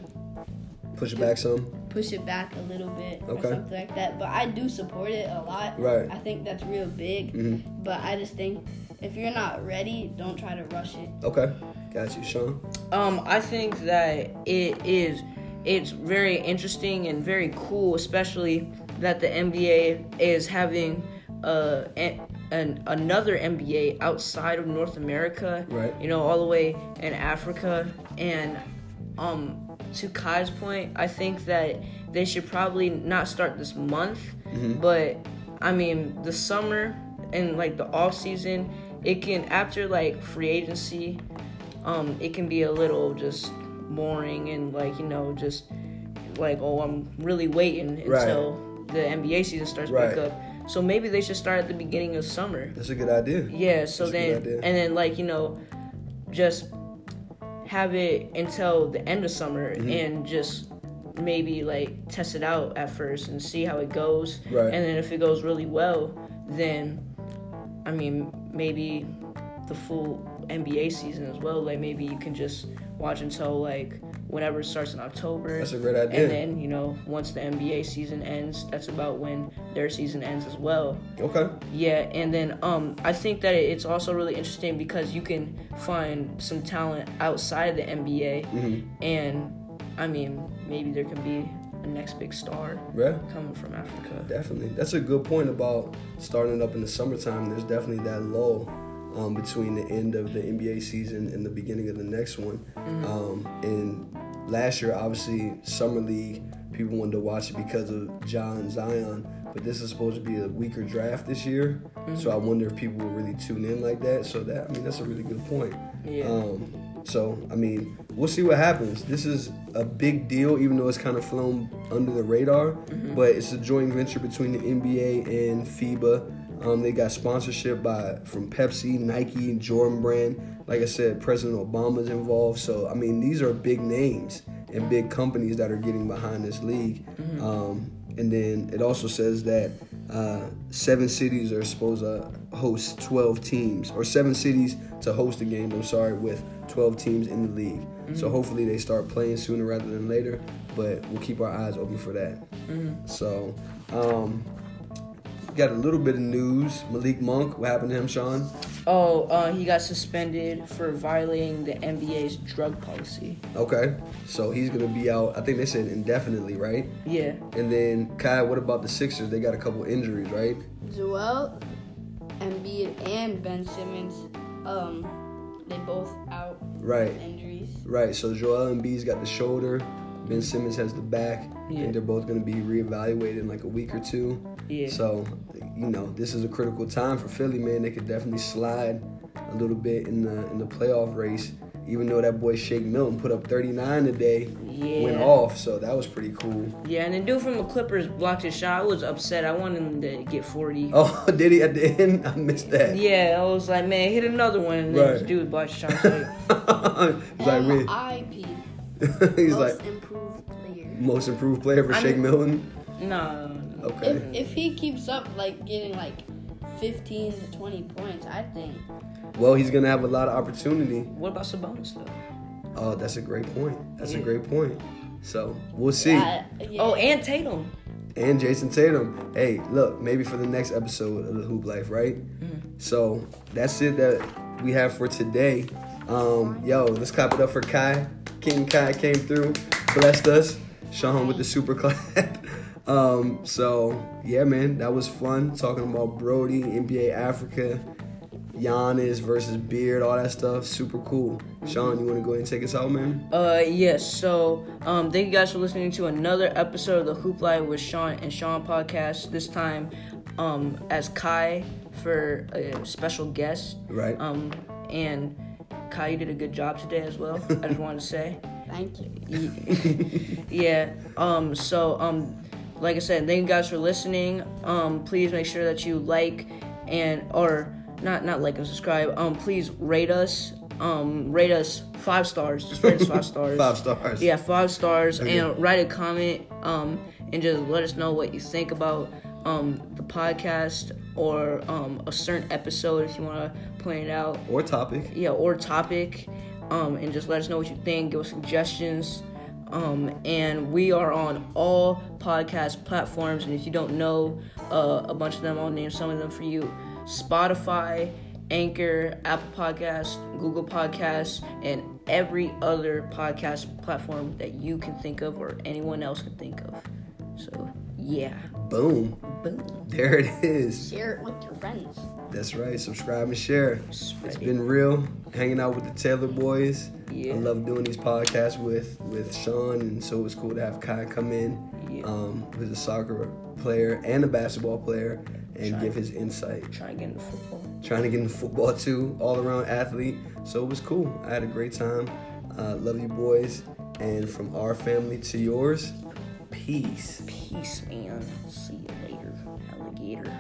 Push it back some. push it back a little bit Okay. or something like that. But I do support it a lot. Right. I think that's real big. Mhm. But I just think if you're not ready, don't try to rush it. Okay. Got you, Shaun. Um, I think that it is. It's very interesting and very cool, especially that the NBA is having uh, an, an another NBA outside of North America. Right. You know, all the way in Africa. And um, to Kai's point, I think that they should probably not start this month, but I mean the summer and like the off season, it can after like free agency um, it can be a little just boring and like you know just like oh I'm really waiting Right. until the NBA season starts back Right. up. So maybe they should start at the beginning of summer. That's a good idea. Yeah. So That's then and then like you know just have it until the end of summer Mm-hmm. and just maybe like test it out at first and see how it goes. Right. And then if it goes really well, then I mean maybe the full NBA season as well. Like maybe you can just watch until like whenever it starts in October. That's a great idea. And then you know once the NBA season ends, that's about when their season ends as well. Okay. Yeah, and then um, I think that it's also really interesting because you can find some talent outside of the NBA, Mm-hmm. and I mean maybe there can be a next big star Yeah. coming from Africa. Definitely. That's a good point about starting up in the summertime. There's definitely that lull um, between the end of the NBA season and the beginning of the next one. Um, and last year, obviously, Summer League, people wanted to watch it because of John Zion. But this is supposed to be a weaker draft this year. So I wonder if people will really tune in like that. So that, I mean, that's a really good point. Yeah. Um, so, I mean, we'll see what happens. This is a big deal, even though it's kind of flown under the radar. But it's a joint venture between the NBA and FIBA. Um, they got sponsorship by from Pepsi, Nike, Jordan Brand. Like I said, President Obama's involved. So, I mean, these are big names and big companies that are getting behind this league. Um, and then it also says that uh, seven cities are supposed to host 12 teams, or seven cities to host the game, I'm sorry, with 12 teams in the league. So hopefully they start playing sooner rather than later, but we'll keep our eyes open for that. So, um, got a little bit of news. Malik Monk, what happened to him, Shaun? Oh, uh, he got suspended for violating the NBA's drug policy. Okay, so he's gonna be out. I think they said indefinitely, right? Yeah. And then Kai, what about the Sixers? They got a couple injuries, right? Joel, Embiid, and Ben Simmons, um, they both out Right. with injuries. Right, so Joel and Embiid's got the shoulder, Ben Simmons has the back. I Yeah. think they're both going to be reevaluated in like a week or two. Yeah. So, you know, this is a critical time for Philly, man. They could definitely slide a little bit in the in the playoff race. Even though that boy Shake Milton put up 39 today, went off, so that was pretty cool. Yeah, and the dude from the Clippers blocked his shot. I was upset. I wanted him to get 40. Oh, did he at the end? I missed that. Yeah, I was like, man, hit another one. And then Right. this dude blocked his shot. I was like, He's like, really? MIP, He's most like improved player. most improved player for I'm- Shake Milton. no, no, no. Okay. If if he keeps up like getting like 15 to 20 points, I think Well, he's gonna have a lot of opportunity. What about Sabonis, though? Oh, that's a great point. That's a great point. So we'll see. Yeah, yeah. Oh, and Tatum. And Jayson Tatum. Hey, look, maybe for the next episode of the Hoop Life, right? So that's it that we have for today. Um, yo, let's clap it up for Kai. King Kai came through, blessed us. Shaun with the super clap. um, so yeah, man, that was fun talking about Brodie, NBA Africa. Giannis versus Beard, all that stuff. Super cool. Shaun, you want to go ahead and take us out, man? Uh, yes. So, um, thank you guys for listening to another episode of the Hoop Life with Shaun and Shaun podcast. This time, um, as Kai for a special guest. Right. Um, and Kai, you did a good job today as well. I just wanted to say. Thank you. yeah. Um. So um, like I said, thank you guys for listening. Um, please make sure that you like and or not not like and subscribe. Um, please rate us. Um, rate us five stars. Just rate us five stars. Five stars. Yeah, five stars, Okay. and write a comment. Um, and just let us know what you think about um the podcast or um a certain episode if you want to point it out Or topic. yeah, or topic, um, and just let us know what you think. Give us suggestions. Um, and we are on all podcast platforms. And if you don't know uh, a bunch of them, I'll name some of them for you: Spotify, Anchor, Apple Podcasts, Google Podcasts, and every other podcast platform that you can think of or anyone else can think of. So yeah, Boom. boom. There it is. Share it with your friends. That's right. Subscribe and share. Spread It's it. been real. Hanging out with the Taylor boys. Yeah. I love doing these podcasts with with Shaun, and so it's cool to have Kai come in, Yeah. um, who's a soccer player and a basketball player, and Try- give his insight. Try to get into football. Trying to get into football too, all around athlete. So it was cool. I had a great time. Uh, love you boys, and from our family to yours, peace. Peace, man. See you later, alligator.